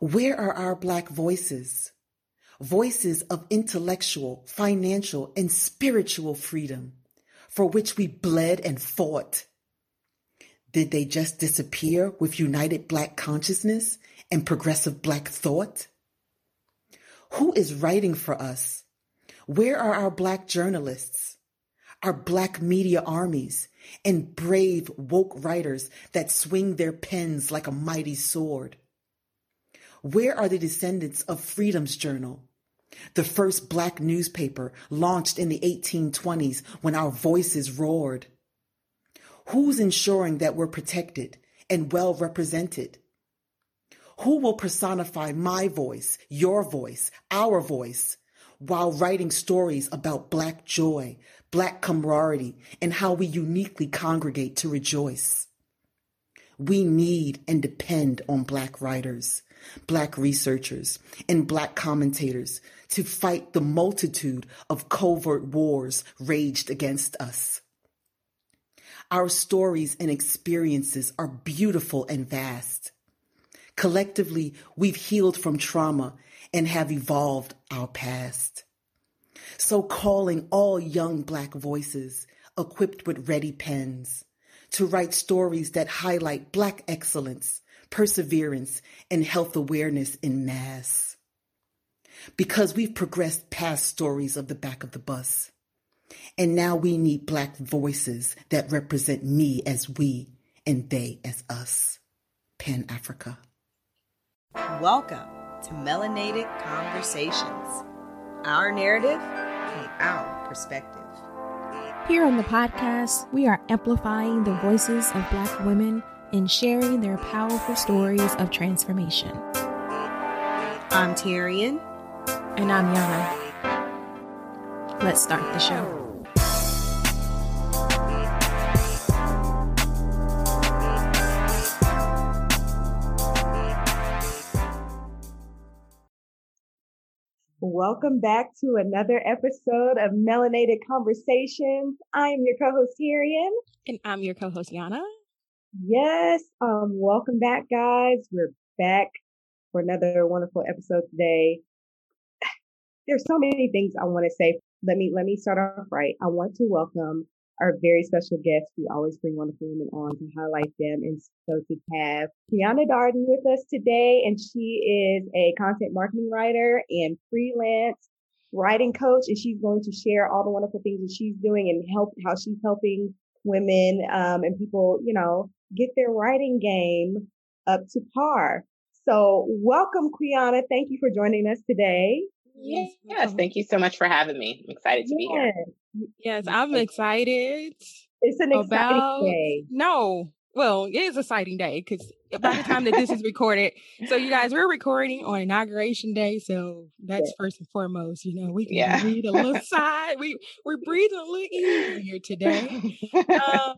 Where are our Black voices? Voices of intellectual, financial, and spiritual freedom for which we bled and fought. Did they just disappear with united Black consciousness and progressive Black thought? Who is writing for us? Where are our Black journalists, our Black media armies, and brave woke writers that swing their pens like a mighty sword? Where are the descendants of Freedom's Journal, the first Black newspaper launched in the 1820s when our voices roared? Who's ensuring that we're protected and well represented? Who will personify my voice, your voice, our voice, while writing stories about Black joy, Black camaraderie, and how we uniquely congregate to rejoice? We need and depend on Black writers, Black researchers, and Black commentators to fight the multitude of covert wars raged against us. Our stories and experiences are beautiful and vast. Collectively, we've healed from trauma and have evolved our past. So calling all young Black voices equipped with ready pens to write stories that highlight Black excellence, perseverance, and health awareness in mass. Because we've progressed past stories of the back of the bus. And now we need Black voices that represent me as we and they as us. Pan Africa. Welcome to Melanated Conversations, our narrative from our perspective. Here on the podcast, we are amplifying the voices of Black women and sharing their powerful stories of transformation. I'm Tyrian. And I'm Yana. Let's start the show. Welcome back to another episode of Melanated Conversations. I am your co-host Tyrian. And I'm your co-host Yana. Yes. Um, welcome back, guys. We're back for another wonderful episode today. There's so many things I want to say. Let me let me start off right. I want to welcome our very special guests. We always bring wonderful women on to highlight them. And so to have Quiana Darden with us today, and she is a content marketing writer and freelance writing coach, and she's going to share all the wonderful things that she's doing and help how she's helping women um, and people, you know, get their writing game up to par. So welcome, Quiana. Thank you for joining us today. Yes, yes. Thank you so much for having me. I'm excited to yes. be here. Yes, I'm excited. It's an exciting about, day. No, well, it is a exciting day because by the time that this is recorded, so you guys, we're recording on inauguration day, so that's yeah. first and foremost. You know, we can yeah. breathe a little side. We we're breathing a little easier today. Um,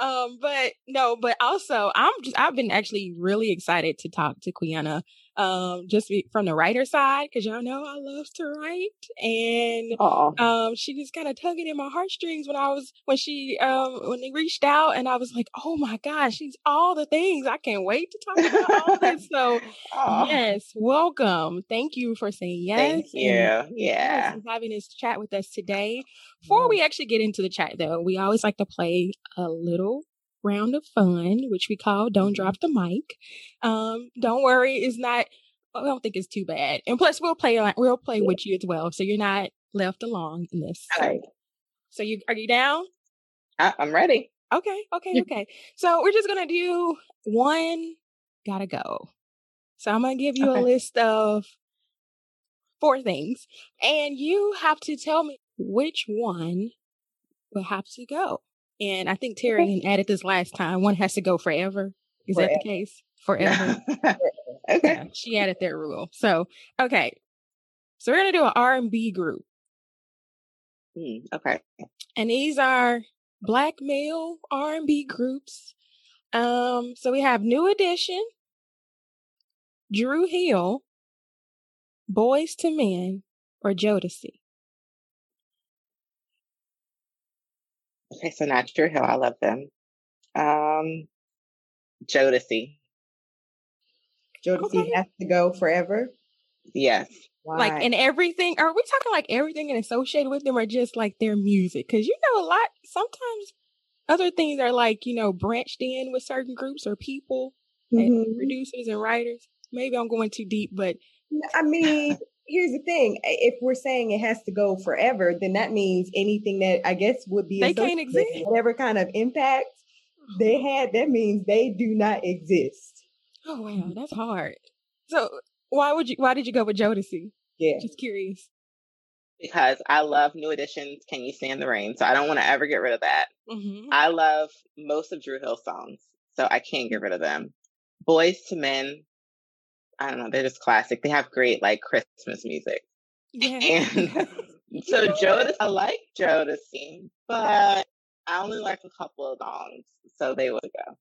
um, but no, but also I'm just I've been actually really excited to talk to Quiana um, just be, from the writer side, because y'all know I love to write, and um, she was kind of tugging in my heartstrings when I was when she um when they reached out, and I was like, oh my gosh, she's all the things. I can't wait to talk about all this. So yes, welcome. Thank you for saying yes. Thank you. And, yeah, having this chat with us today. Before we actually get into the chat, though, we always like to play a little round of fun, which we call Don't Drop the Mic. Um, don't worry, it's not, I don't think it's too bad. And plus, we'll play, we'll play with you as well. So you're not left alone in this. All right. So you, are you down? I, I'm ready. Okay. Okay. Okay. so we're just going to do one gotta go. So I'm going to give you okay. a list of four things and you have to tell me which one will have to go. And I think Terry added this last time. One has to go forever. Is forever. that the case? Forever. okay. Yeah, she added that rule. So okay. So we're gonna do an R and B group. Mm, okay. And these are black male R and B groups. Um, so we have New Edition, Dru Hill, Boyz II Men, or Jodeci. Okay, so not Dru Hill. I love them. Um, Jodeci. Jodeci okay. has to go forever. Yes. Why? Like in everything, are we talking like everything and associated with them, or just like their music? Because you know, a lot sometimes other things are like you know branched in with certain groups or people, mm-hmm. and producers and writers. Maybe I'm going too deep, but I mean, here's the thing: if we're saying it has to go forever, then that means anything that I guess would be they can't exist. Whatever kind of impact they had, that means they do not exist. Oh wow, that's hard. So why would you? Why did you go with Jodeci? Yeah, just curious. Because I love New Edition's "Can You Stand the Rain," so I don't want to ever get rid of that. Mm-hmm. I love most of Dru Hill songs, so I can't get rid of them. Boyz II Men, I don't know, they're just classic. They have great like Christmas music. Yeah. And so Jodeci, I like Jodeci, but I only like a couple of songs, so they would go.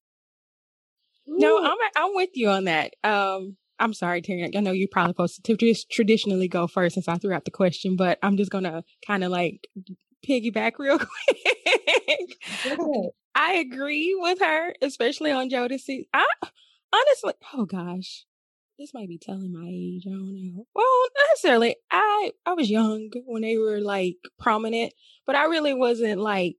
No, I'm I'm with you on that. Um, I'm sorry, Terry. I know you're probably supposed to just traditionally go first since I threw out the question, but I'm just gonna kind of like piggyback real quick. I agree with her, especially on Jodeci. I honestly, oh gosh, this might be telling my age. I don't know. Well, not necessarily. I I was young when they were like prominent, but I really wasn't like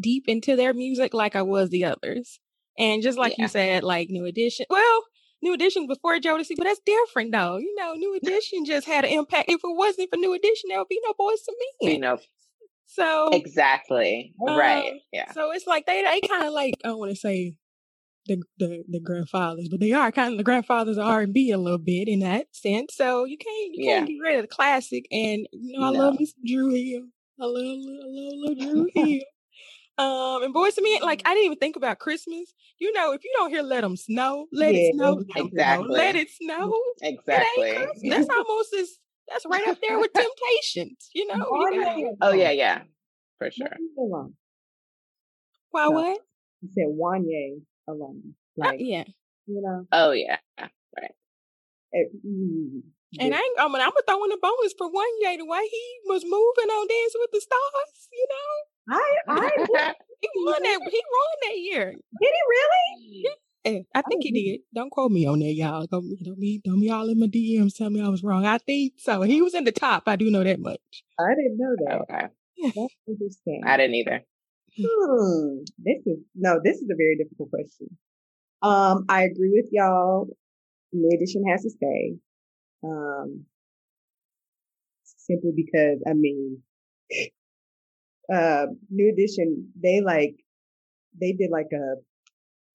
deep into their music like I was the others. And just like yeah. you said, like New Edition. Well, New Edition before Jodeci, but that's different though. You know, New Edition just had an impact. If it wasn't for New Edition, there would be no Boyz II Men. You know. So exactly um, right, yeah. So it's like they they kind of like I don't want to say the, the the grandfathers, but they are kind of the grandfathers of R and B a little bit in that sense. So you can't you can't get rid of the classic. And you know, I no. love me some Dru Hill. I love, I love, love Dru Hill. Um, and Boyz II Men, like I didn't even think about Christmas. You know, if you don't hear "Let Them Snow," let yeah, it snow, exactly. let it snow. Exactly. It that's almost as that's right up there with Temptations. You know. You oh yeah, yeah, for sure. Why no. what? You said Wanya alone, uh, like uh, yeah, you know. Oh yeah, right. It, mm, and I ain't, I mean, I'm gonna throw in a bonus for one year the way he was moving on Dancing with the Stars. You know. I, I he won that. He won that year. Did he really? Yeah, I think he did. Don't quote me on that, y'all. Don't, don't be don't be all in my DMs tell me I was wrong. I think so. He was in the top. I do know that much. I didn't know that. Okay. That's interesting. I didn't either. Hmm. This is no. This is a very difficult question. Um, I agree with y'all. New edition has to stay. Um, simply because I mean, uh, New Edition, they like, they did like a,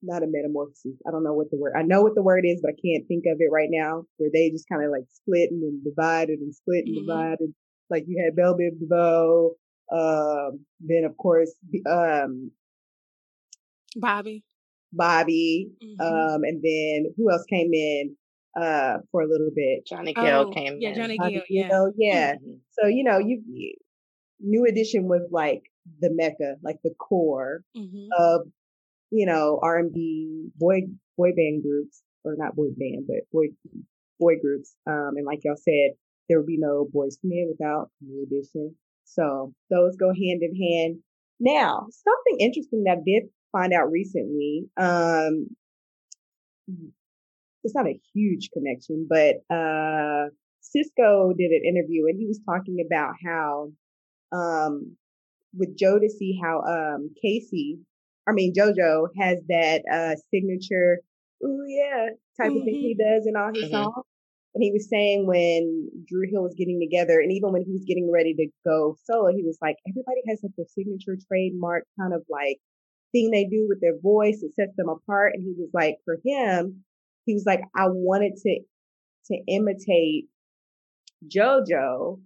not a metamorphosis. I don't know what the word, I know what the word is, but I can't think of it right now, where they just kind of like split and then divided and split and mm-hmm. divided. Like you had Bell Biv DeVoe, um, then of course, um, Bobby. Bobby, mm-hmm. um, and then who else came in? uh for a little bit. Johnny Gill oh, came yeah, in. Johnny Gill, yeah. yeah. Mm-hmm. So, you know, you New Edition was like the mecca, like the core mm-hmm. of, you know, R and B boy boy band groups, or not boy band, but boy boy groups. Um, and like y'all said, there would be no Boyz II Men without New Edition. So those go hand in hand. Now, something interesting that I did find out recently, um, it's not a huge connection, but, uh, Sisqó did an interview and he was talking about how um, with Jodeci how um, K-Ci, I mean JoJo has that uh, signature, oh yeah, type mm-hmm. of thing he mm-hmm. does in all his mm-hmm. songs. And he was saying when Dru Hill was getting together, and even when he was getting ready to go solo, he was like, everybody has like their signature trademark kind of like thing they do with their voice that sets them apart. And he was like, for him, he was like, I wanted to to imitate JoJo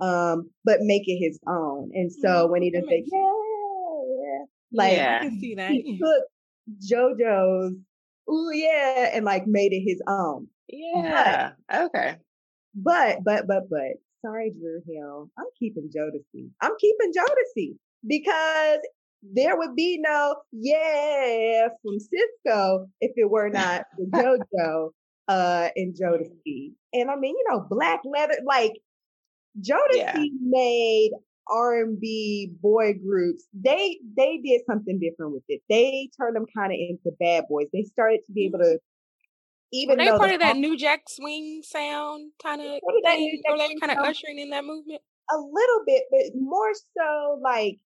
um, but make it his own. And so mm-hmm. when he does say, yeah, yeah, like yeah. I can see that. he took JoJo's, oh yeah, and like made it his own. Yeah. But, okay. But, but, but, but, sorry, Dru Hill. I'm keeping Jodeci. I'm keeping Jodeci because there would be no yeah from Sisqó if it were not for JoJo uh and Jodeci. And I mean, you know, black leather, like Jodeci yeah. made R&B boy groups. They they did something different with it. They turned them kind of into bad boys. They started to be able to even Were they part the of that New Jack Swing sound kind of thing? Were they kind of ushering in that movement? A little bit, but more so like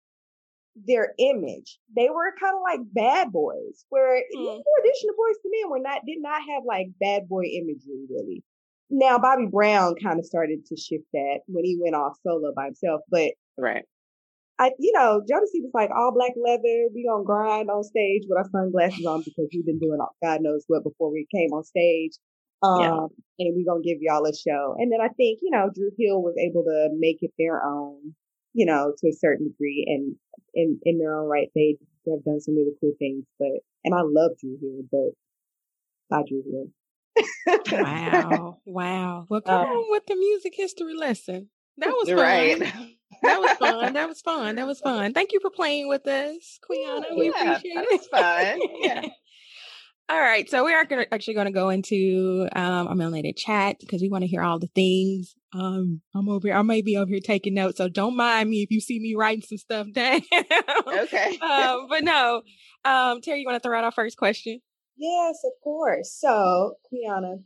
their image. They were kind of like bad boys, where mm. the addition of Boyz II Men were not did not have like bad boy imagery really. Now Bobby Brown kind of started to shift that when he went off solo by himself, but right. I, you know, Jodeci was like all black leather. We gonna grind on stage with our sunglasses on because we've been doing God knows what before we came on stage. Um, yeah. and we gonna give y'all a show. And then I think, you know, Dru Hill was able to make it their own, you know, to a certain degree and in, in their own right, they have done some really cool things, but, and I love Dru Hill, but not Dru Hill. wow. Wow. Well, come um, on with the music history lesson. That was fun. Right. that was fun. That was fun. That was fun. Thank you for playing with us, Quiana. We yeah, appreciate it. It's fun. Yeah. All right, so we are gonna, actually going to go into um, a melanated chat because we want to hear all the things. Um, I'm over here. I may be over here taking notes, so don't mind me if you see me writing some stuff down. okay. um, but no, um, Terry, you want to throw out our first question? Yes, of course. So, Quiana,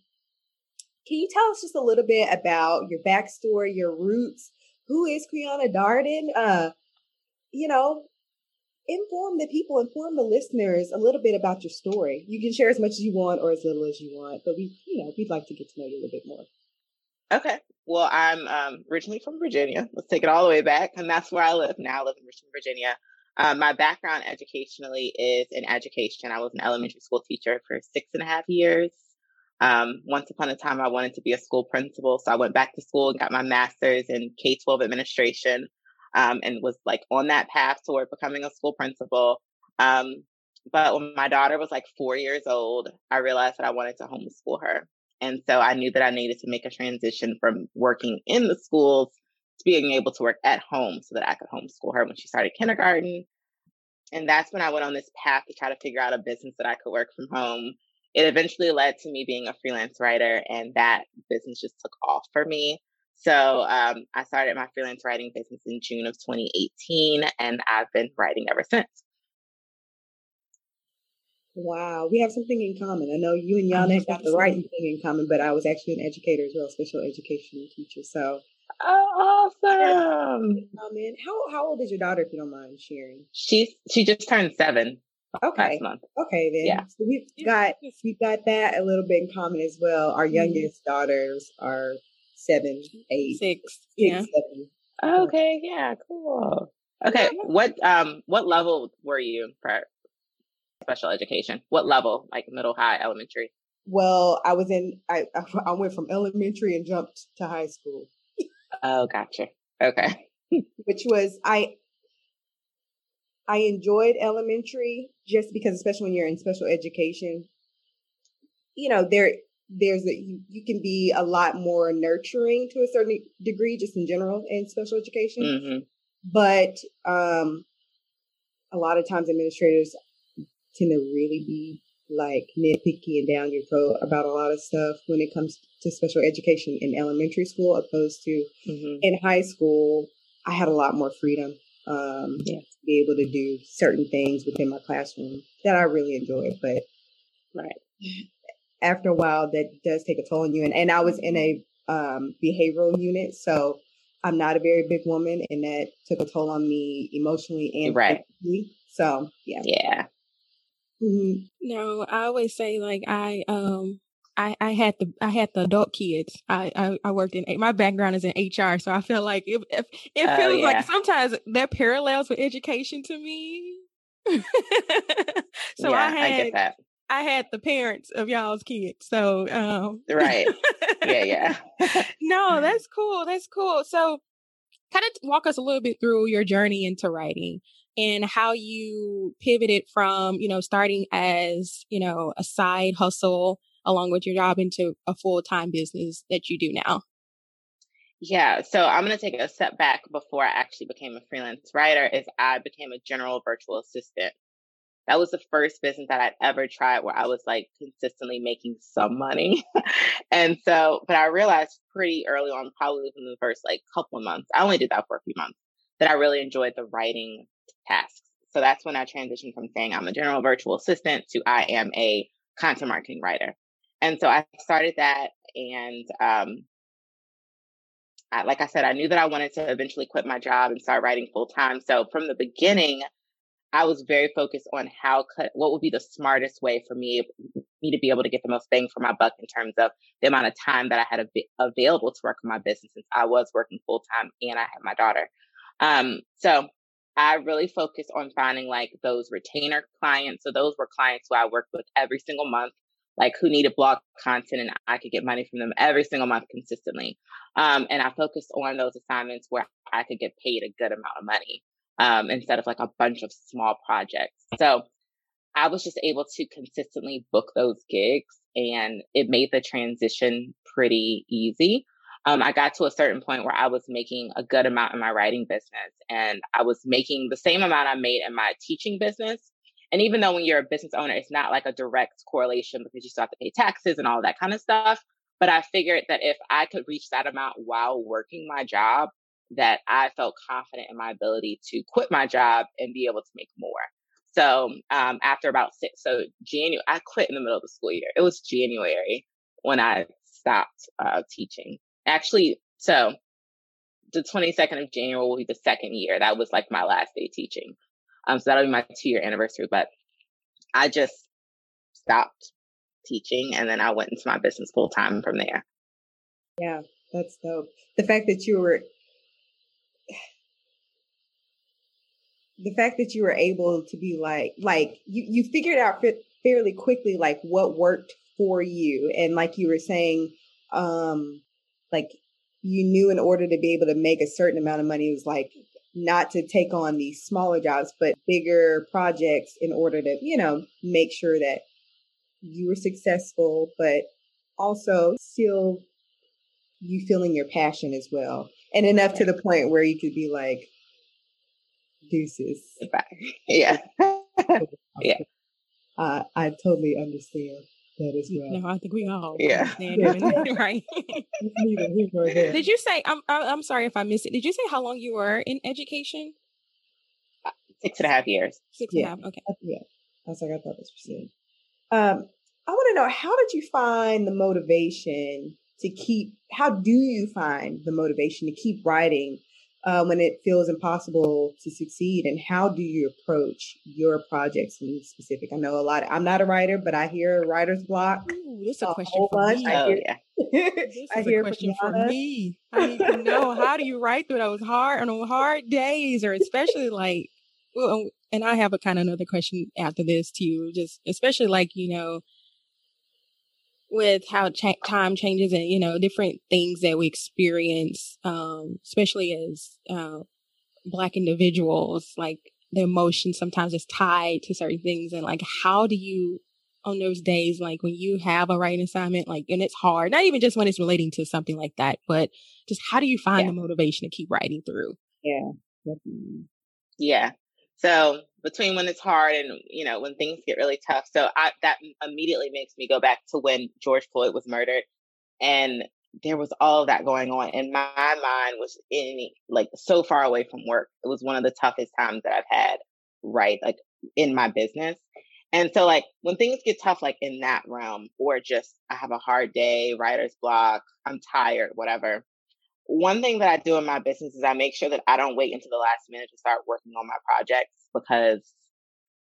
can you tell us just a little bit about your backstory, your roots? Who is Quiana Darden? Uh, you know, inform the people, inform the listeners a little bit about your story. You can share as much as you want or as little as you want, but we, you know, we'd like to get to know you a little bit more. Okay. Well, I'm um, originally from Virginia. Let's take it all the way back, and that's where I live now. I live in Richmond, Virginia. Um, my background educationally is in education. I was an elementary school teacher for six and a half years. Um, once upon a time, I wanted to be a school principal, so I went back to school and got my master's in K 12 administration um, and was like on that path toward becoming a school principal. Um, but when my daughter was like four years old, I realized that I wanted to homeschool her. And so I knew that I needed to make a transition from working in the schools to being able to work at home so that I could homeschool her when she started kindergarten. And that's when I went on this path to try to figure out a business that I could work from home. It eventually led to me being a freelance writer, and that business just took off for me. So um, I started my freelance writing business in June of 2018, and I've been writing ever since. Wow, we have something in common. I know you and Yana got the writing thing in common, but I was actually an educator as well, special education teacher. So, oh, awesome! How how old is your daughter, if you don't mind sharing? She's she just turned seven. Okay. Okay, then. Yeah. So we've got we've got that a little bit in common as well. Our mm-hmm. youngest mm-hmm. daughters are seven, eight, six, six yeah. seven. Okay, yeah, cool. Okay, what um what level were you for special education? What level? Like middle, high, elementary? Well, I was in I I went from elementary and jumped to high school. oh, gotcha. Okay. Which was I I enjoyed elementary just because especially when you're in special education, you know, there there's a you, you can be a lot more nurturing to a certain degree just in general in special education mm-hmm. but um a lot of times administrators tend to really be like nitpicky and down your throat about a lot of stuff when it comes to special education in elementary school opposed to mm-hmm. in high school i had a lot more freedom um yeah. to be able to do certain things within my classroom that i really enjoyed but right after a while that does take a toll on you. And, and I was in a um, behavioral unit, so I'm not a very big woman, and that took a toll on me emotionally and right. physically. So yeah, yeah. Mm-hmm. No, I always say like I um I, I had the I had the adult kids. I, I, I worked in my background is in HR, so I feel like it it, it oh, feels yeah. like sometimes that parallels with education to me. so yeah, I had I get that. I had the parents of y'all's kids. So um Right. Yeah, yeah. no, that's cool. That's cool. So kind of walk us a little bit through your journey into writing and how you pivoted from, you know, starting as, you know, a side hustle along with your job into a full-time business that you do now. Yeah, so I'm going to take a step back before I actually became a freelance writer is I became a general virtual assistant that was the first business that I'd ever tried where I was like consistently making some money. and so, but I realized pretty early on, probably within the first like couple of months, I only did that for a few months, that I really enjoyed the writing tasks. So that's when I transitioned from saying I'm a general virtual assistant to I am a content marketing writer. And so I started that, and um, I, like I said, I knew that I wanted to eventually quit my job and start writing full time. So from the beginning, I was very focused on how could what would be the smartest way for me me to be able to get the most bang for my buck in terms of the amount of time that I had av- available to work on my business since I was working full time and I had my daughter. Um, so I really focused on finding like those retainer clients. So those were clients who I worked with every single month, like who needed blog content and I could get money from them every single month consistently. Um, and I focused on those assignments where I could get paid a good amount of money um, instead of like a bunch of small projects. So I was just able to consistently book those gigs and it made the transition pretty easy. Um, I got to a certain point where I was making a good amount in my writing business and I was making the same amount I made in my teaching business. And even though when you're a business owner, it's not like a direct correlation because you still have to pay taxes and all that kind of stuff. But I figured that if I could reach that amount while working my job, that I felt confident in my ability to quit my job and be able to make more. So um, after about six, so January, I quit in the middle of the school year. It was January when I stopped uh, teaching. Actually, so the 22nd of January will be the second year. That was like my last day teaching. Um, so that'll be my two year anniversary. But I just stopped teaching and then I went into my business full time from there. Yeah, that's dope. The fact that you were the fact that you were able to be like like you you figured out fairly quickly like what worked for you and like you were saying um like you knew in order to be able to make a certain amount of money it was like not to take on these smaller jobs but bigger projects in order to you know make sure that you were successful but also still you feeling your passion as well and enough to the point where you could be like deuces. Yeah. yeah. Uh, I totally understand that as well. No, I think we all yeah. right. Did you say? I'm I'm sorry if I missed it. Did you say how long you were in education? Uh, six and a half years. Six yeah. and a half. Okay. Yeah. I was like, I thought this was it. Um, I want to know how did you find the motivation to keep? How do you find the motivation to keep writing uh, when it feels impossible to succeed and how do you approach your projects in specific? I know a lot of, i'm not a writer but i hear writer's block Ooh, this is a, a question for me. I hear, oh, yeah. this I is a question for me. I need to know? How do you write through those hard on hard days? Or especially like well, and i have a kind of another question after this too just especially like you know with how cha- time changes and you know different things that we experience um especially as uh black individuals like the emotion sometimes is tied to certain things and like how do you on those days like when you have a writing assignment like and it's hard not even just when it's relating to something like that but just how do you find yeah. the motivation to keep writing through? Yeah yeah. So between when it's hard and you know when things get really tough, so I, that immediately makes me go back to when George Floyd was murdered, and there was all of that going on, and my mind was in like so far away from work. It was one of the toughest times that I've had, right, like in my business. And so, like, when things get tough, like in that realm, or just I have a hard day, writer's block, I'm tired, whatever, one thing that I do in my business is I make sure that I don't wait until the last minute to start working on my projects because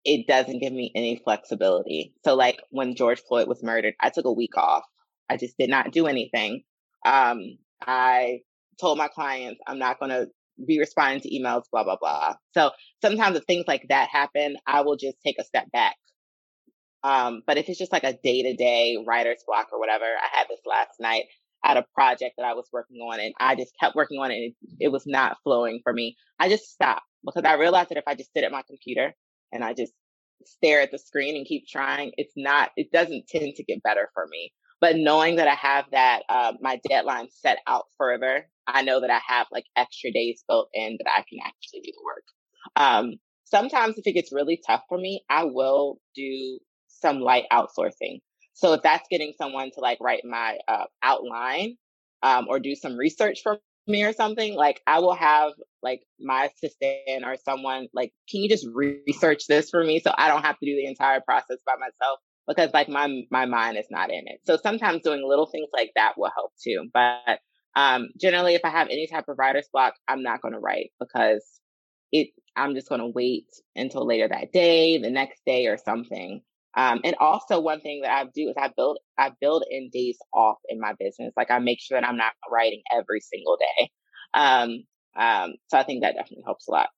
it doesn't give me any flexibility. So like when George Floyd was murdered, I took a week off. I just did not do anything. Um, I told my clients I'm not going to be responding to emails, blah, blah, blah. So sometimes if things like that happen, I will just take a step back. Um, but if it's just like a day to day writer's block or whatever, I had this last night at a project that I was working on and I just kept working on it and it, it was not flowing for me. I just stopped because I realized that if I just sit at my computer and I just stare at the screen and keep trying, it's not, it doesn't tend to get better for me. But knowing that I have that, uh, my deadline set out further, I know that I have like extra days built in that I can actually do the work. Um, sometimes if it gets really tough for me, I will do some light outsourcing. So if that's getting someone to like write my uh, outline um, or do some research for me or something, like I will have like my assistant or someone like, can you just research this for me so I don't have to do the entire process by myself? because like my my mind is not in it. So sometimes doing little things like that will help too. But um, generally, if I have any type of writer's block, I'm not going to write because it. I'm just going to wait until later that day, the next day, or something. Um, and also one thing that I do is I build I build in days off in my business. Like I make sure that I'm not writing every single day. Um, um, so I think that definitely helps a lot.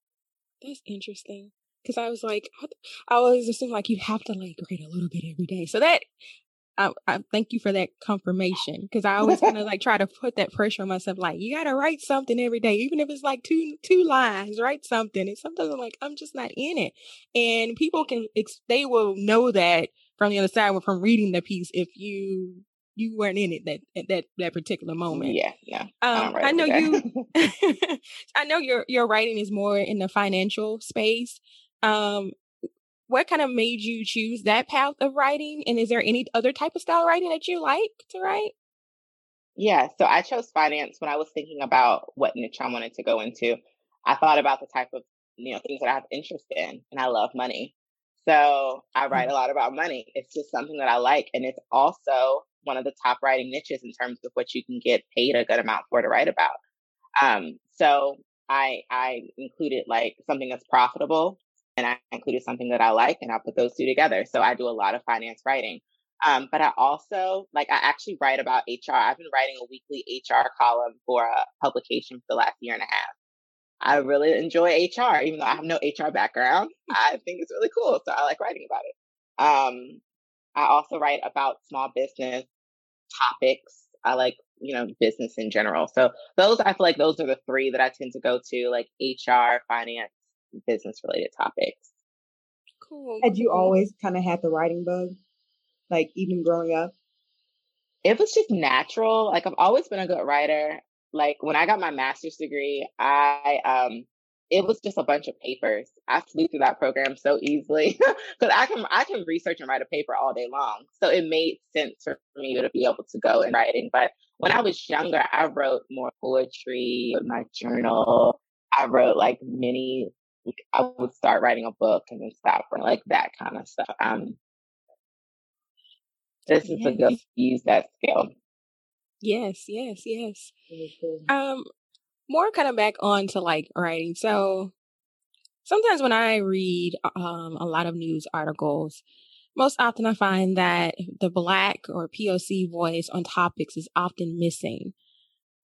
That's interesting because I was like, I always assume like you have to like write a little bit every day. So that I, I thank you for that confirmation because I always kind of like try to put that pressure on myself. Like you got to write something every day, even if it's like two two lines. Write something. And sometimes I'm like, I'm just not in it, and people can they will know that from the other side from reading the piece if you you weren't in it that at that that particular moment. Yeah, yeah. Um, I, I know you. I know your your writing is more in the financial space. Um, what kind of made you choose that path of writing? And is there any other type of style writing that you like to write? Yeah, so I chose finance when I was thinking about what niche I wanted to go into. I thought about the type of you know things that I have interest in, and I love money. So I write a mm-hmm. lot about money. It's just something that I like, and it's also one of the top writing niches in terms of what you can get paid a good amount for to write about. Um, so I I included like something that's profitable and I included something that I like and I put those two together. So I do a lot of finance writing. Um, but I also like I actually write about HR. I've been writing a weekly HR column for a publication for the last year and a half. I really enjoy HR, even though I have no HR background. I think it's really cool, so I like writing about it. Um, I also write about small business topics. I like you know business in general. So those I feel like those are the three that I tend to go to, like HR, finance, business related topics. Cool. Had you always kind of had the writing bug? Like even growing up? It was just natural. Like I've always been a good writer. Like when I got my master's degree, I um it was just a bunch of papers. I flew through that program so easily because I can I can research and write a paper all day long. So it made sense for me to be able to go in writing. But when I was younger, I wrote more poetry, in my journal. I wrote like mini I would start writing a book and then stop or like that kind of stuff. Um, this is a good use that skill. Yes, yes, yes. Um, more kind of back on to like writing. So sometimes when I read um a lot of news articles, most often I find that the black or POC voice on topics is often missing.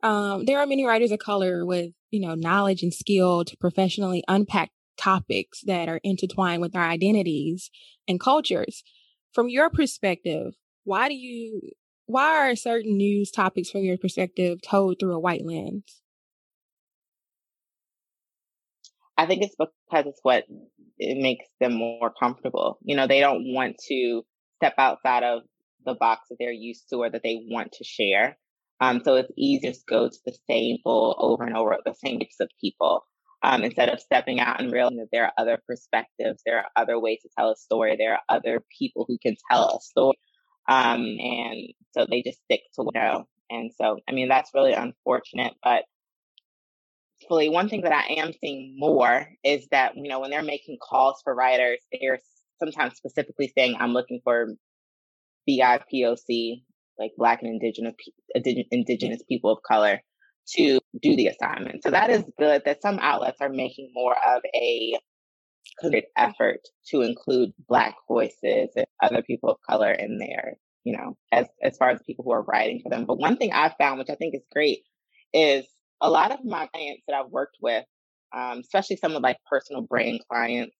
Um, there are many writers of color with, you know, knowledge and skill to professionally unpack topics that are intertwined with our identities and cultures. From your perspective, why do you, why are certain news topics from your perspective told through a white lens? I think it's because it's what it makes them more comfortable. You know, they don't want to step outside of the box that they're used to or that they want to share. Um, so it's easier to go to the same full over and over the same types of people um, instead of stepping out and realizing that there are other perspectives, there are other ways to tell a story, there are other people who can tell a story. Um, and so they just stick to what know. And so, I mean, that's really unfortunate, but fully one thing that I am seeing more is that, you know, when they're making calls for writers, they're sometimes specifically saying, I'm looking for BIPOC, like Black and Indigenous, Indigenous people of color to do the assignment. So that is good that some outlets are making more of a concerted effort to include Black voices and other people of color in there, you know, as, as far as people who are writing for them. But one thing I found, which I think is great, is a lot of my clients that I've worked with, um, especially some of like personal brand clients,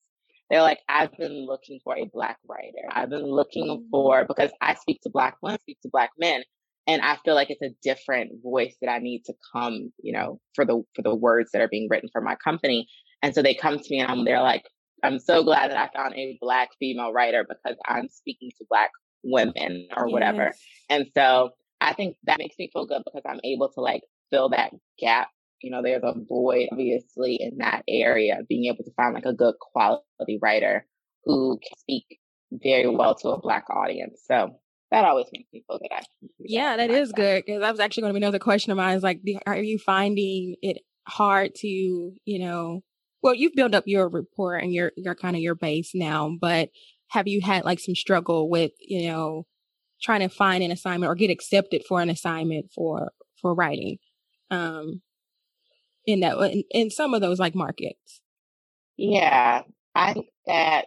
they're like, I've been looking for a black writer. I've been looking for because I speak to black women, speak to black men, and I feel like it's a different voice that I need to come, you know, for the for the words that are being written for my company. And so they come to me and I'm they're like, I'm so glad that I found a black female writer because I'm speaking to black women or yes. whatever. And so I think that makes me feel good because I'm able to like fill that gap. You know, there's a void obviously in that area, of being able to find like a good quality writer who can speak very well to a black audience. So that always makes me feel good. Yeah, that is good because that was actually going to be another question of mine. Is like, are you finding it hard to, you know, well, you've built up your rapport and your your kind of your base now, but have you had like some struggle with, you know, trying to find an assignment or get accepted for an assignment for for writing? Um in that in, in some of those like markets. Yeah. I think that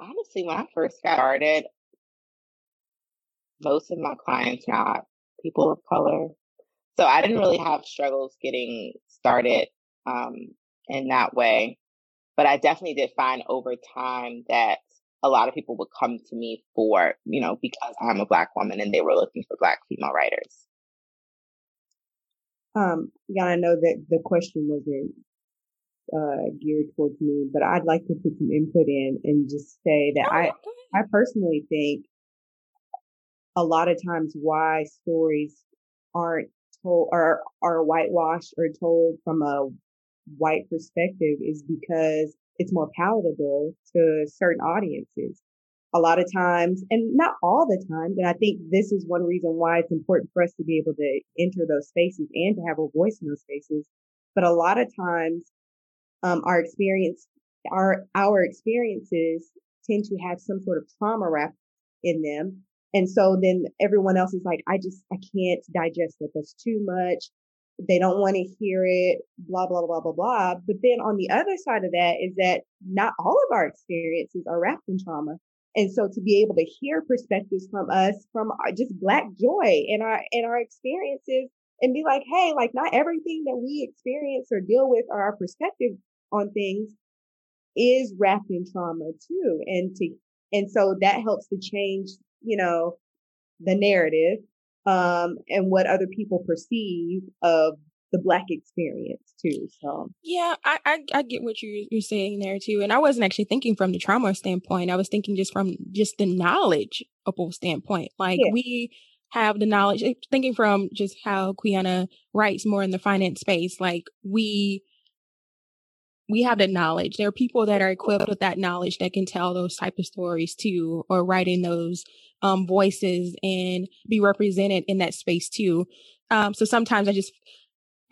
honestly when I first got started, most of my clients not people of color. So I didn't really have struggles getting started um, in that way. But I definitely did find over time that a lot of people would come to me for, you know, because I'm a black woman and they were looking for black female writers. Um, yeah, I know that the question wasn't uh, geared towards me, but I'd like to put some input in and just say that I, I personally think a lot of times why stories aren't told or are whitewashed or told from a white perspective is because it's more palatable to certain audiences. A lot of times, and not all the time, but I think this is one reason why it's important for us to be able to enter those spaces and to have a voice in those spaces. But a lot of times, um, our experience, our, our experiences tend to have some sort of trauma wrapped in them and so then everyone else is like, I just, I can't digest it. That's too much. They don't want to hear it, blah, blah, blah, blah, blah. But then on the other side of that is that not all of our experiences are wrapped in trauma. And so to be able to hear perspectives from us, from just black joy in our, in our experiences and be like, Hey, like not everything that we experience or deal with or our perspective on things is wrapped in trauma too. And to, and so that helps to change you know, the narrative, um, and what other people perceive of the black experience too. So yeah, I, I, I get what you're you're saying there too, and I wasn't actually thinking from the trauma standpoint. I was thinking just from just the knowledge standpoint. Like yeah. we have the knowledge, eh, thinking from just how Quiana writes more in the finance space. Like we we have the knowledge. There are people that are equipped with that knowledge that can tell those type of stories too, or write in those um, voices and be represented in that space too. Um, so sometimes I just,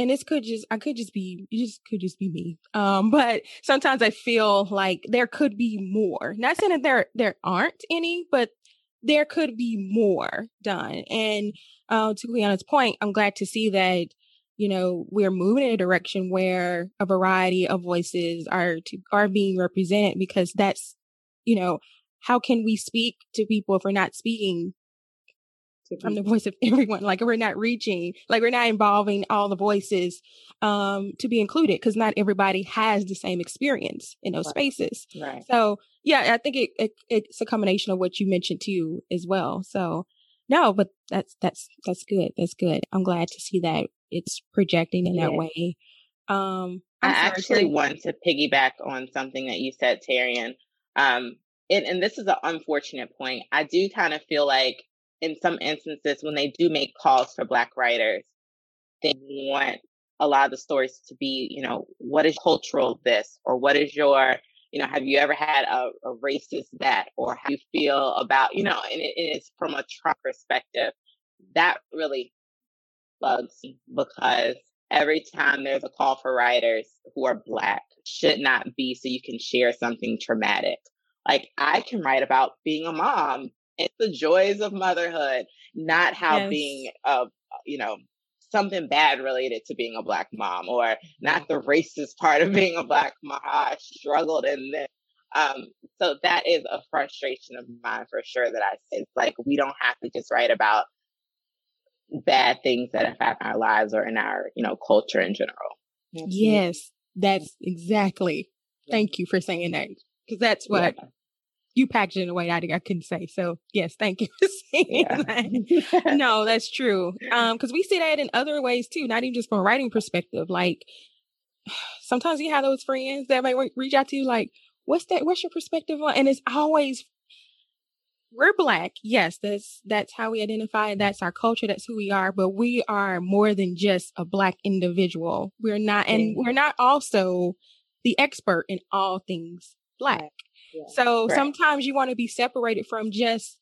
and this could just, I could just be, it just could just be me. Um, but sometimes I feel like there could be more. Not saying that there, there aren't any, but there could be more done. And, uh, to Quiana's point, I'm glad to see that, you know, we're moving in a direction where a variety of voices are to, are being represented because that's, you know, how can we speak to people if we're not speaking from the voice of everyone like we're not reaching like we're not involving all the voices um to be included because not everybody has the same experience in those right. spaces right so yeah i think it, it, it's a combination of what you mentioned too as well so no but that's that's that's good that's good i'm glad to see that it's projecting in yeah. that way um I'm i sorry, actually want to piggyback on something that you said Tarian. um and, and this is an unfortunate point. I do kind of feel like in some instances when they do make calls for black writers, they want a lot of the stories to be, you know, what is cultural this or what is your, you know, have you ever had a, a racist that or how you feel about, you know, and it is from a Trump perspective. That really bugs me because every time there's a call for writers who are black should not be so you can share something traumatic like I can write about being a mom. It's the joys of motherhood, not how yes. being a, you know, something bad related to being a black mom or not the racist part of being a black mom. I struggled in this. Um, so that is a frustration of mine for sure that I say it's like we don't have to just write about bad things that affect our lives or in our, you know, culture in general. Yes, that's exactly. Thank you for saying that because that's what yeah. You packaged it in a way I, I couldn't say. So yes, thank you for saying yeah. that. no, that's true. Um, because we see that in other ways too, not even just from a writing perspective. Like sometimes you have those friends that might reach out to you, like, "What's that? What's your perspective on?" And it's always we're black. Yes, that's that's how we identify. That's our culture. That's who we are. But we are more than just a black individual. We're not, and we're not also the expert in all things black. Yeah. So right. sometimes you want to be separated from just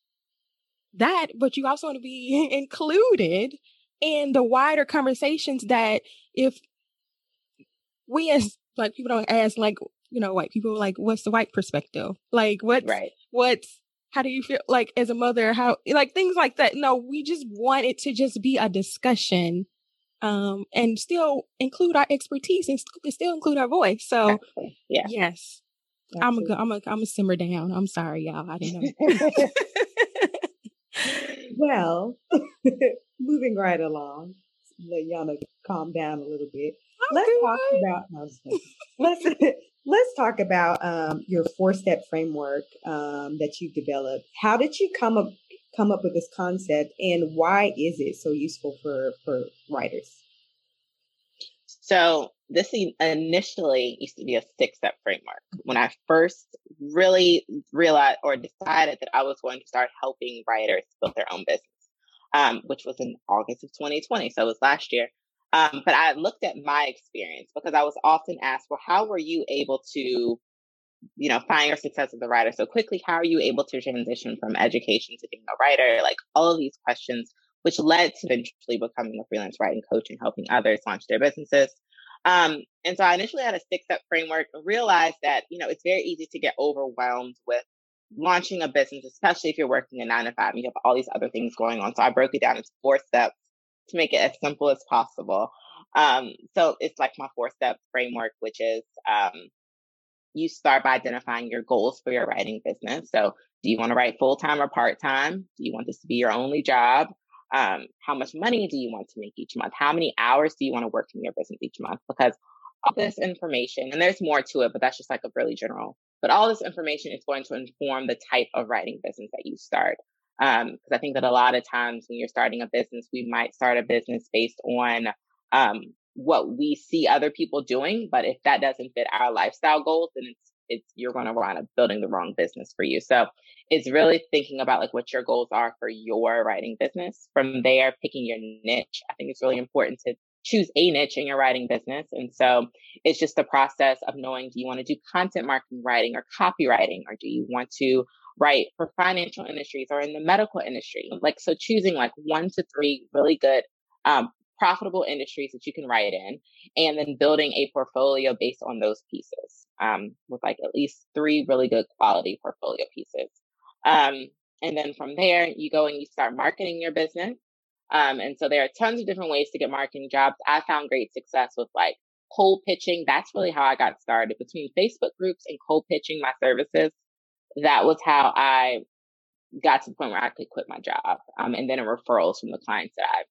that, but you also want to be included in the wider conversations that if we as like people don't ask like you know, white people like, what's the white perspective? Like, what, right. what's, how do you feel like as a mother? How, like things like that. No, we just want it to just be a discussion um, and still include our expertise and st- still include our voice. So, exactly. yeah, yes. I'm a, I'm a, I'm a simmer down. I'm sorry, y'all. I didn't know. well, moving right along, let Yana calm down a little bit. I'm let's good. talk about no, let's let's talk about um, your four step framework um, that you've developed. How did you come up come up with this concept, and why is it so useful for for writers? So this initially used to be a six step framework. When I first really realized or decided that I was going to start helping writers build their own business, um, which was in August of 2020. So it was last year. Um, but I looked at my experience because I was often asked, well, how were you able to, you know, find your success as a writer so quickly? How are you able to transition from education to being a writer? Like all of these questions which led to eventually becoming a freelance writing coach and helping others launch their businesses. Um, and so I initially had a six step framework, realized that, you know, it's very easy to get overwhelmed with launching a business, especially if you're working a nine to five and you have all these other things going on. So I broke it down into four steps to make it as simple as possible. Um, so it's like my four step framework, which is, um, you start by identifying your goals for your writing business. So do you want to write full time or part time? Do you want this to be your only job? Um, how much money do you want to make each month? How many hours do you want to work in your business each month? Because all this information, and there's more to it, but that's just like a really general, but all this information is going to inform the type of writing business that you start. Um, cause I think that a lot of times when you're starting a business, we might start a business based on, um, what we see other people doing. But if that doesn't fit our lifestyle goals, then it's it's you're going to wind up building the wrong business for you. So it's really thinking about like what your goals are for your writing business. From there, picking your niche. I think it's really important to choose a niche in your writing business. And so it's just the process of knowing do you want to do content marketing writing or copywriting, or do you want to write for financial industries or in the medical industry? Like, so choosing like one to three really good um, profitable industries that you can write in, and then building a portfolio based on those pieces um, with like at least three really good quality portfolio pieces. Um, and then from there, you go and you start marketing your business. Um, and so there are tons of different ways to get marketing jobs. I found great success with like cold pitching. That's really how I got started between Facebook groups and cold pitching my services. That was how I got to the point where I could quit my job. Um, and then referrals from the clients that I've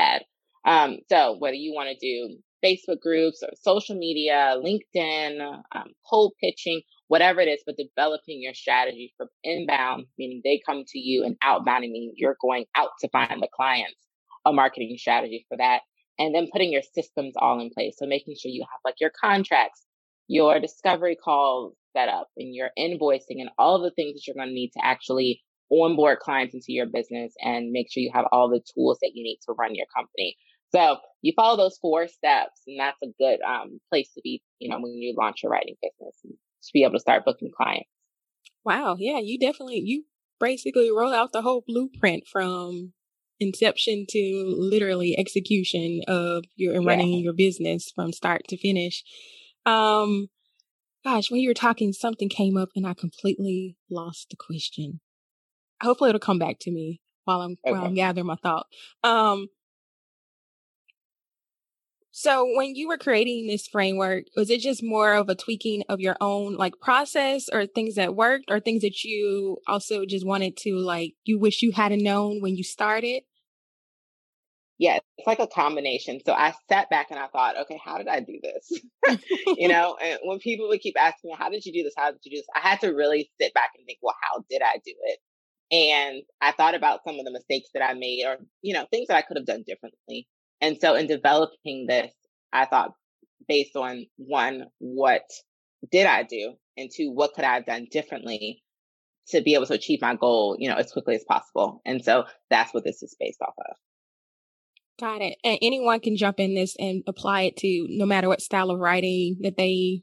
had. Um, so whether you want to do Facebook groups or social media, LinkedIn, um, cold pitching, whatever it is, but developing your strategy for inbound, meaning they come to you, and outbound, meaning you're going out to find the clients, a marketing strategy for that. And then putting your systems all in place. So making sure you have like your contracts, your discovery calls set up, and your invoicing, and all the things that you're going to need to actually onboard clients into your business and make sure you have all the tools that you need to run your company. So you follow those four steps, and that's a good um, place to be, you know, when you launch your writing business to be able to start booking clients. Wow. Yeah, you definitely, you basically roll out the whole blueprint from inception to literally execution of your and running yeah. your business from start to finish. Um, gosh, when you were talking, something came up and I completely lost the question. Hopefully it'll come back to me while I'm okay. while I'm gathering my thought. Um, so when you were creating this framework, was it just more of a tweaking of your own like process or things that worked or things that you also just wanted to like you wish you had known when you started? Yeah, it's like a combination. So I sat back and I thought, okay, how did I do this? you know, and when people would keep asking me, how did you do this? How did you do this? I had to really sit back and think, well, how did I do it? And I thought about some of the mistakes that I made or, you know, things that I could have done differently. And so in developing this, I thought based on one, what did I do? And two, what could I have done differently to be able to achieve my goal, you know, as quickly as possible. And so that's what this is based off of. Got it. And anyone can jump in this and apply it to no matter what style of writing that they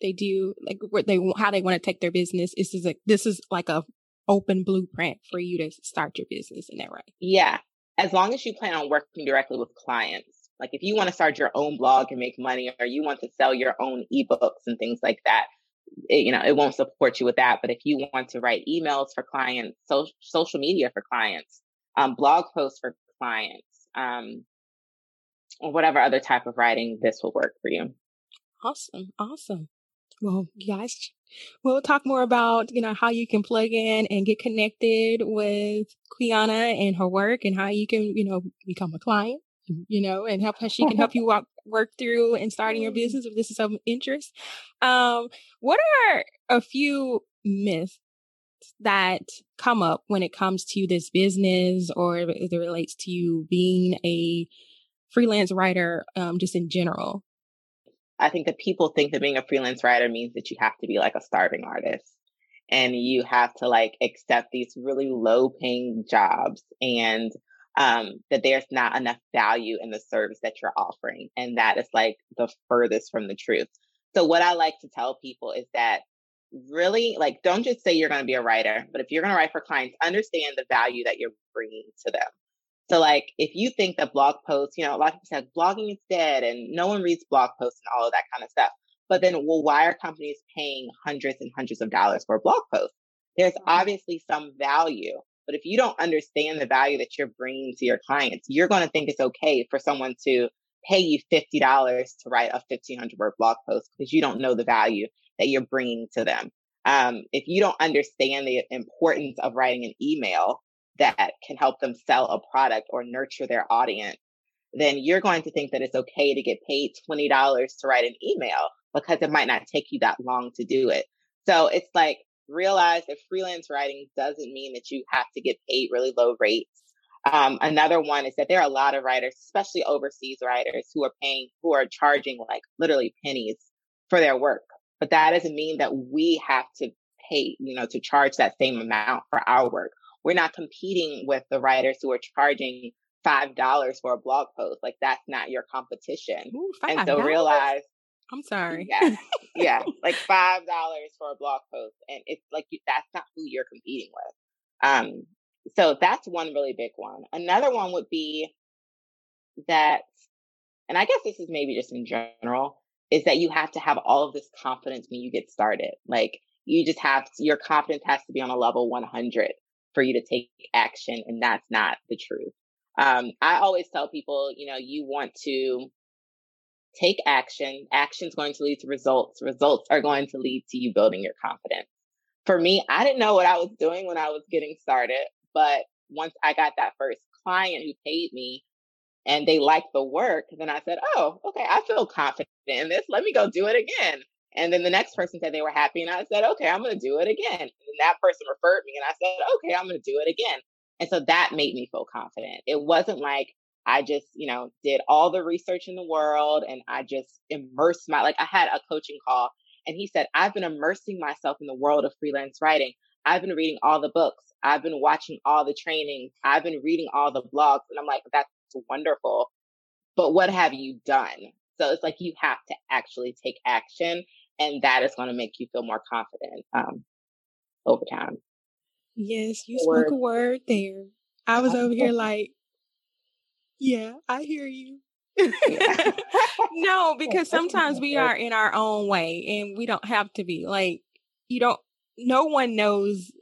they do, like what they how they want to take their business. This is a this is like a open blueprint for you to start your business in that right? Yeah, as long as you plan on working directly with clients, Like if you want to start your own blog and make money, or you want to sell your own ebooks and things like that, it, you know, it won't support you with that. But if you want to write emails for clients, so, social media for clients, um, blog posts for clients, um, or whatever other type of writing, this will work for you. Awesome. Awesome. Well, guys, we'll talk more about, you know, how you can plug in and get connected with Quiana and her work and how you can, you know, become a client, you know, and help she can help you walk, work through and starting your business if this is of interest. Um, what are a few myths that come up when it comes to this business or as it relates to you being a freelance writer, um, just in general? I think that people think that being a freelance writer means that you have to be like a starving artist and you have to like accept these really low paying jobs and um, that there's not enough value in the service that you're offering. And that is like the furthest from the truth. So, what I like to tell people is that really, like, don't just say you're going to be a writer, but if you're going to write for clients, understand the value that you're bringing to them. So like if you think that blog posts, you know, a lot of people say blogging is dead and no one reads blog posts and all of that kind of stuff. But then well, why are companies paying hundreds and hundreds of dollars for a blog post? There's obviously some value. But if you don't understand the value that you're bringing to your clients, you're going to think it's okay for someone to pay you $50 to write a 1500 word blog post because you don't know the value that you're bringing to them. Um, if you don't understand the importance of writing an email, that can help them sell a product or nurture their audience, then you're going to think that it's okay to get paid $20 to write an email because it might not take you that long to do it. So it's like realize that freelance writing doesn't mean that you have to get paid really low rates. Um, another one is that there are a lot of writers, especially overseas writers, who are paying, who are charging like literally pennies for their work. But that doesn't mean that we have to pay, you know, to charge that same amount for our work we're not competing with the writers who are charging five dollars for a blog post. Like that's not your competition. Ooh, and so realize I'm sorry. Yeah, yeah, like five dollars for a blog post, and it's like that's not who you're competing with. Um, so that's one really big one. Another one would be that, and I guess this is maybe just in general, is that you have to have all of this confidence when you get started. Like you just have to, your confidence has to be on a level 100 for you to take action. And that's not the truth. Um, I always tell people, you know, you want to take action. Action is going to lead to results. Results are going to lead to you building your confidence. For me, I didn't know what I was doing when I was getting started, but once I got that first client who paid me and they liked the work, then I said, Oh, okay, I feel confident in this. Let me go do it again. And then the next person said they were happy. And I said, okay, I'm going to do it again. And that person referred me and I said, okay, I'm going to do it again. And so that made me feel confident. It wasn't like I just, you know, did all the research in the world and I just immersed my, like I had a coaching call and he said, I've been immersing myself in the world of freelance writing. I've been reading all the books. I've been watching all the trainings. I've been reading all the blogs. And I'm like, that's wonderful. But what have you done? So it's like you have to actually take action and that is going to make you feel more confident um, over time. Yes, you spoke a word there. I was over here like, yeah, I hear you. no, because sometimes we are in our own way and we don't have to be like, you don't, no one knows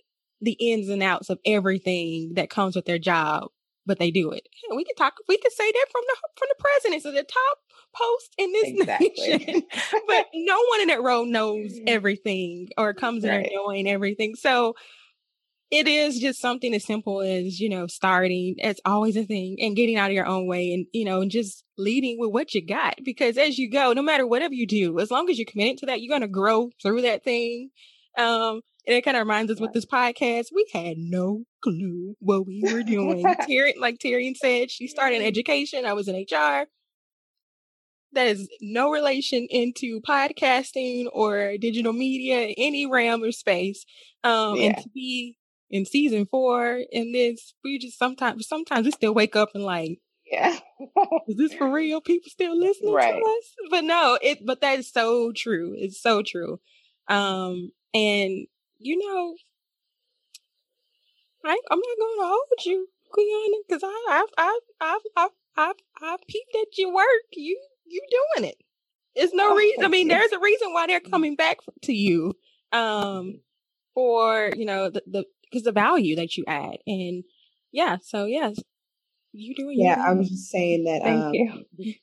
the ins and outs of everything that comes with their job, but they do it. We can talk, we can say that from the, from the presidents of the top post in this exactly. nation. but no one in that role knows mm-hmm. everything or comes right. in knowing everything. So it is just something as simple as, you know, starting. It's always a thing and getting out of your own way and, you know, and just leading with what you got. Because as you go, no matter whatever you do, as long as you're committed to that, you're going to grow through that thing. Um, and it kind of reminds us with this podcast, we had no clue what we were doing. Terry, like Tyrion said, she started in education. I was in HR that is no relation into podcasting or digital media, any realm or space. Um, yeah. and to be in season four in this, we just sometimes, sometimes we still wake up and like, yeah, is this for real? People still listening right. to us? But no, it, but that is so true. It's so true. Um, and you know, I, I'm not going to hold you, Quiana, because I, I've, I've, I've, I've, I've, I've peep that you work. You you doing it. It's no oh, reason. I mean, there's a reason why they're mm-hmm. coming back to you. Um, for you know the the because the value that you add and yeah. So yes, you doing. Yeah, I was just saying that. Thank um, you.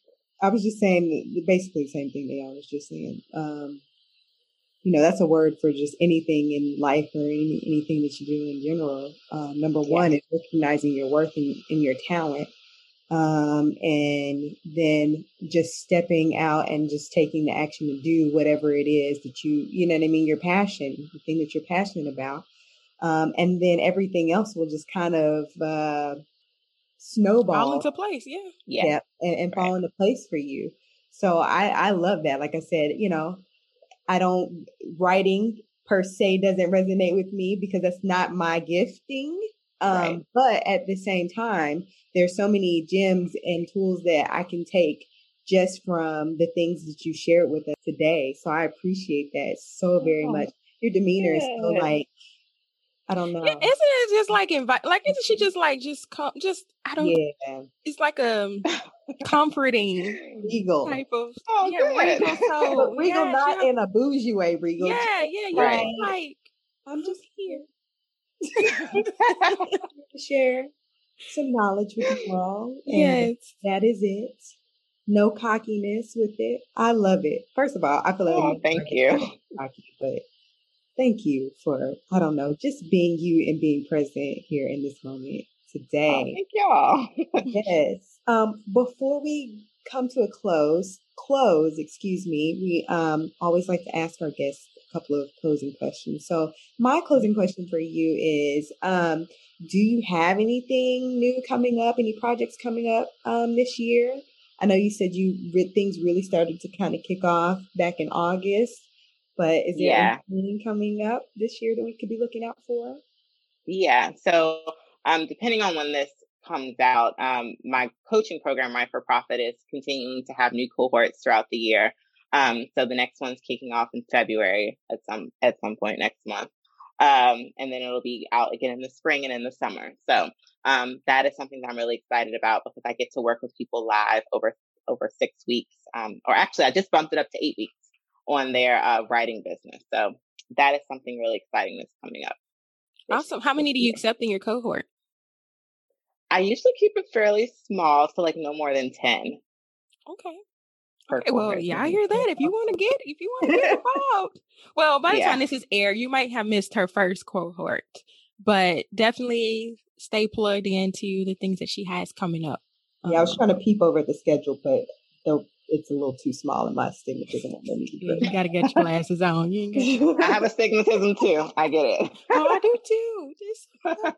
I was just saying basically the same thing that I was just saying. Um, you know, that's a word for just anything in life or any, anything that you do in general. Um, number yeah. one is recognizing your worth and, and your talent. Um, and then just stepping out and just taking the action to do whatever it is that you, you know what I mean, your passion, the thing that you're passionate about. Um, and then everything else will just kind of, uh, snowball fall into place. Yeah. Yeah. yeah and, and fall into place for you. So I, I love that. Like I said, you know, I don't writing per se doesn't resonate with me because that's not my gifting. Um, right. but at the same time, there's so many gems and tools that I can take just from the things that you shared with us today. So I appreciate that so very oh, much. Your demeanor yeah. is so like I don't know. Isn't it just like invite? Like, isn't she just like just come? Just I don't. Yeah. It's like a comforting regal type of. Oh, yeah, good. regal. So regal, yeah, not in a bougie way. Regal. Yeah, yeah, yeah. Right. Like I'm just here. To share some knowledge with you all. yes, that is it. No cockiness with it. I love it. First of all, I feel like oh, thank you. Cocky, but thank you for, I don't know, just being you and being present here in this moment today. Oh, thank y'all. yes. Um, before we come to a close, close, excuse me, we um, always like to ask our guests a couple of closing questions. So my closing question for you is, um, do you have anything new coming up? Any projects coming up um, this year? I know you said you re- things really started to kind of kick off back in August. But is there yeah. anything coming up this year that we could be looking out for? Yeah. So um, depending on when this comes out, um, my coaching program, Write for Profit, is continuing to have new cohorts throughout the year. Um, so the next one's kicking off in February at some at some point next month. Um, and then it'll be out again in the spring and in the summer. So um, that is something that I'm really excited about because I get to work with people live over over six weeks. Um, or actually, I just bumped it up to eight weeks on their uh, writing business. So that is something really exciting that's coming up. Awesome. How many do you accept in your cohort? I usually keep it fairly small, so like no more than 10. Okay. Okay, well, yeah, I hear that. If you want to get, if you want to get involved, well, by the yeah. time this is aired, you might have missed her first cohort, but definitely stay plugged into the things that she has coming up. Yeah, I was um trying to peep over the schedule, but the it's a little too small in my astigmatism. You got to get your glasses on. You I have astigmatism too. I get it. oh, I do too. Just that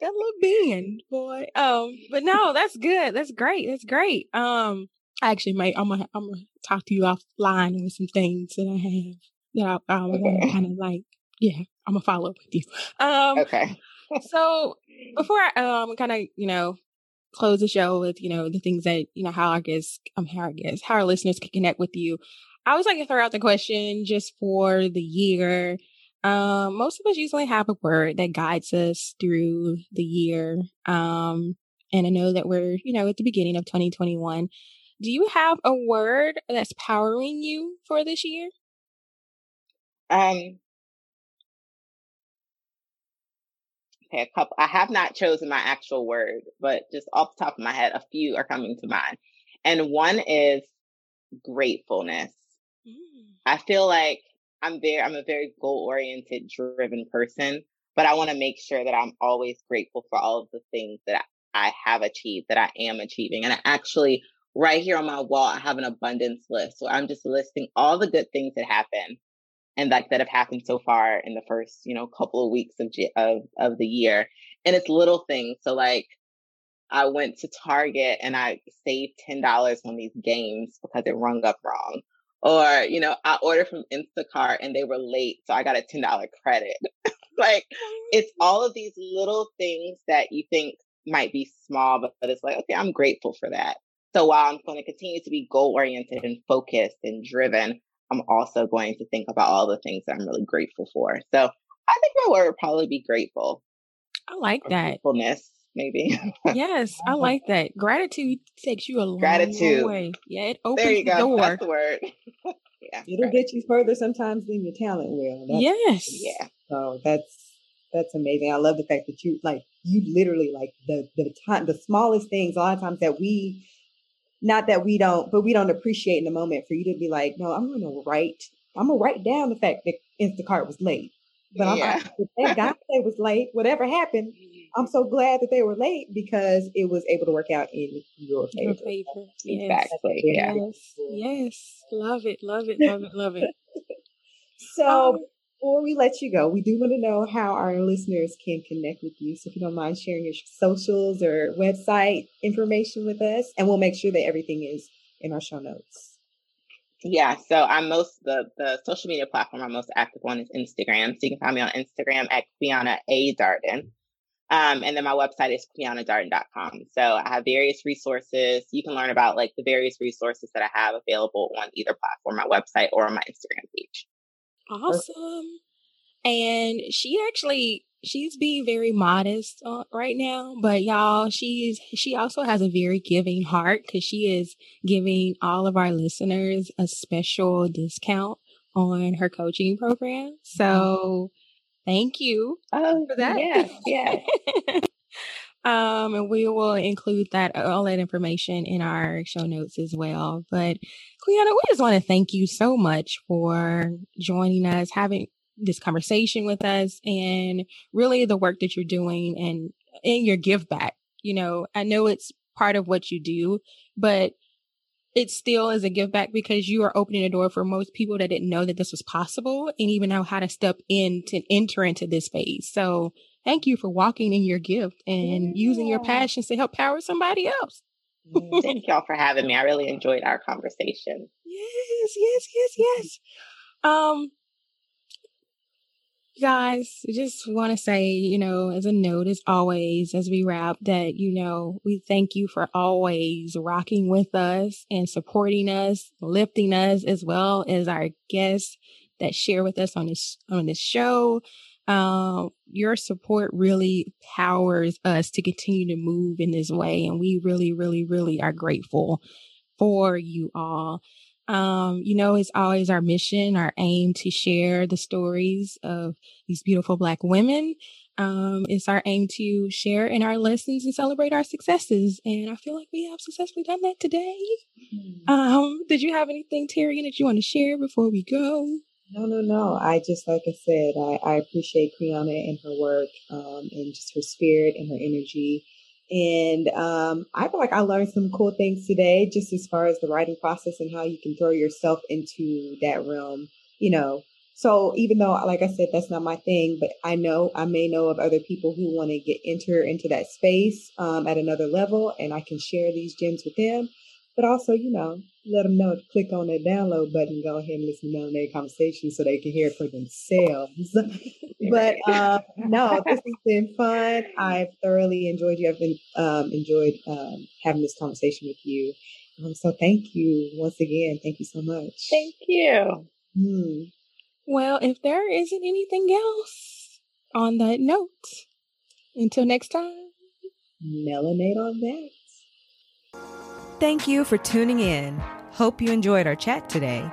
little being, boy. Um, but no, that's good. That's great. That's great. Um, I actually might. I'm gonna. I'm gonna talk to you offline with some things that I have that I, I okay. kind of like. Yeah, I'm gonna follow up with you. Um, okay. so before I um kind of you know close the show with, you know, the things that, you know, how I guess, um, how I guess, how our listeners can connect with you. I always like to throw out the question just for the year. Um, most of us usually have a word that guides us through the year. Um, and I know that we're, you know, at the beginning of 2021. Do you have a word that's powering you for this year? Um, Okay, a couple. I have not chosen my actual word, but just off the top of my head, a few are coming to mind. And one is gratefulness. Mm. I feel like I'm very, I'm a very goal oriented, driven person, but I want to make sure that I'm always grateful for all of the things that I have achieved, that I am achieving. And I actually, right here on my wall, I have an abundance list. So I'm just listing all the good things that happen and like that have happened so far in the first you know couple of weeks of of of the year. And it's little things. So like i went to target and i saved $10 on these games because it rung up wrong. Or you know i ordered from instacart and they were late so i got a $10 credit. Like it's oh. all of these little things that you think might be small but, but it's like okay i'm grateful for that. So while i'm going to continue to be goal oriented and focused and driven I'm also going to think about all the things that I'm really grateful for. So I think my word would probably be grateful. I like that. Gratefulness. maybe. yes, I like that. Gratitude takes you a long Gratitude. way. Yeah, it opens there you go. the door. That's the word. yeah, it'll right. get you further sometimes than your talent will. That's, yes. Yeah. So that's that's amazing. I love the fact that you like you literally like the the time the smallest things a lot of times that we not that we don't but we don't appreciate in the moment for you to be like no I'm gonna write I'm gonna write down the fact that Instacart was late but yeah. I'm thank God they was late whatever happened I'm so glad that they were late because it was able to work out in your favor. Your favor. Yes. Exactly. Yeah. Yes. Yes. Love it. Love it. Love it. Love it. so um, before we let you go, we do want to know how our listeners can connect with you. So if you don't mind sharing your socials or website information with us, and we'll make sure that everything is in our show notes. Yeah, so I'm most the the social media platform I'm most active on is Instagram. So you can find me on Instagram at Quiana A Darden. Um, and then my website is quianadarden.com. So I have various resources. You can learn about like the various resources that I have available on either platform, my website or my Instagram page. Awesome. And she actually she's being very modest uh, right now, but y'all, she's she also has a very giving heart because she is giving all of our listeners a special discount on her coaching program. So thank you oh, for that. Yeah, yeah. um, and we will include that all that information in our show notes as well. But Quiana, we just want to thank you so much for joining us, having this conversation with us, and really the work that you're doing and in your give back. You know, I know it's part of what you do, but it still is a give back because you are opening a door for most people that didn't know that this was possible and even know how to step in to enter into this space. So thank you for walking in your gift and yeah. using your passions to help power somebody else. Thank y'all for having me. I really enjoyed our conversation. Yes, yes, yes, yes. Um, guys, I just want to say, you know, as a note, as always, as we wrap, that, you know, we thank you for always rocking with us and supporting us, lifting us, as well as our guests that share with us on this, on this show. Um, your support really powers us to continue to move in this way. And we really, really, really are grateful for you all. Um, you know, it's always our mission, our aim to share the stories of these beautiful Black women. Um, it's our aim to share in our lessons and celebrate our successes. And I feel like we have successfully done that today. Mm-hmm. Um, did you have anything, Terry, that you want to share before we go? No, no, no. I just, like I said, I, I appreciate Quiana and her work um, and just her spirit and her energy. And um, I feel like I learned some cool things today, just as far as the writing process and how you can throw yourself into that realm, you know. So even though, like I said, that's not my thing, but I know I may know of other people who want to get enter into that space um, at another level, and I can share these gems with them but also, you know, let them know to click on that download button, go ahead and listen to their conversation so they can hear it for themselves. but uh, no, this has been fun. I've thoroughly enjoyed you. I've been um, enjoyed um, having this conversation with you. Um, so thank you once again. Thank you so much. Thank you. Hmm. Well, if there isn't anything else on that note, until next time, melanate on that. Thank you for tuning in. Hope you enjoyed our chat today.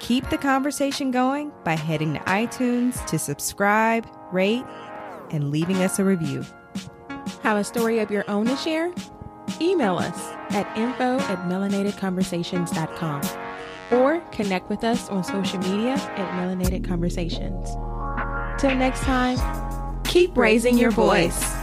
Keep the conversation going by heading to iTunes to subscribe, rate, and leaving us a review. Have a story of your own to share? Email us at info at melanatedconversations.com or connect with us on social media at Melanated Conversations. Till next time, keep raising your voice.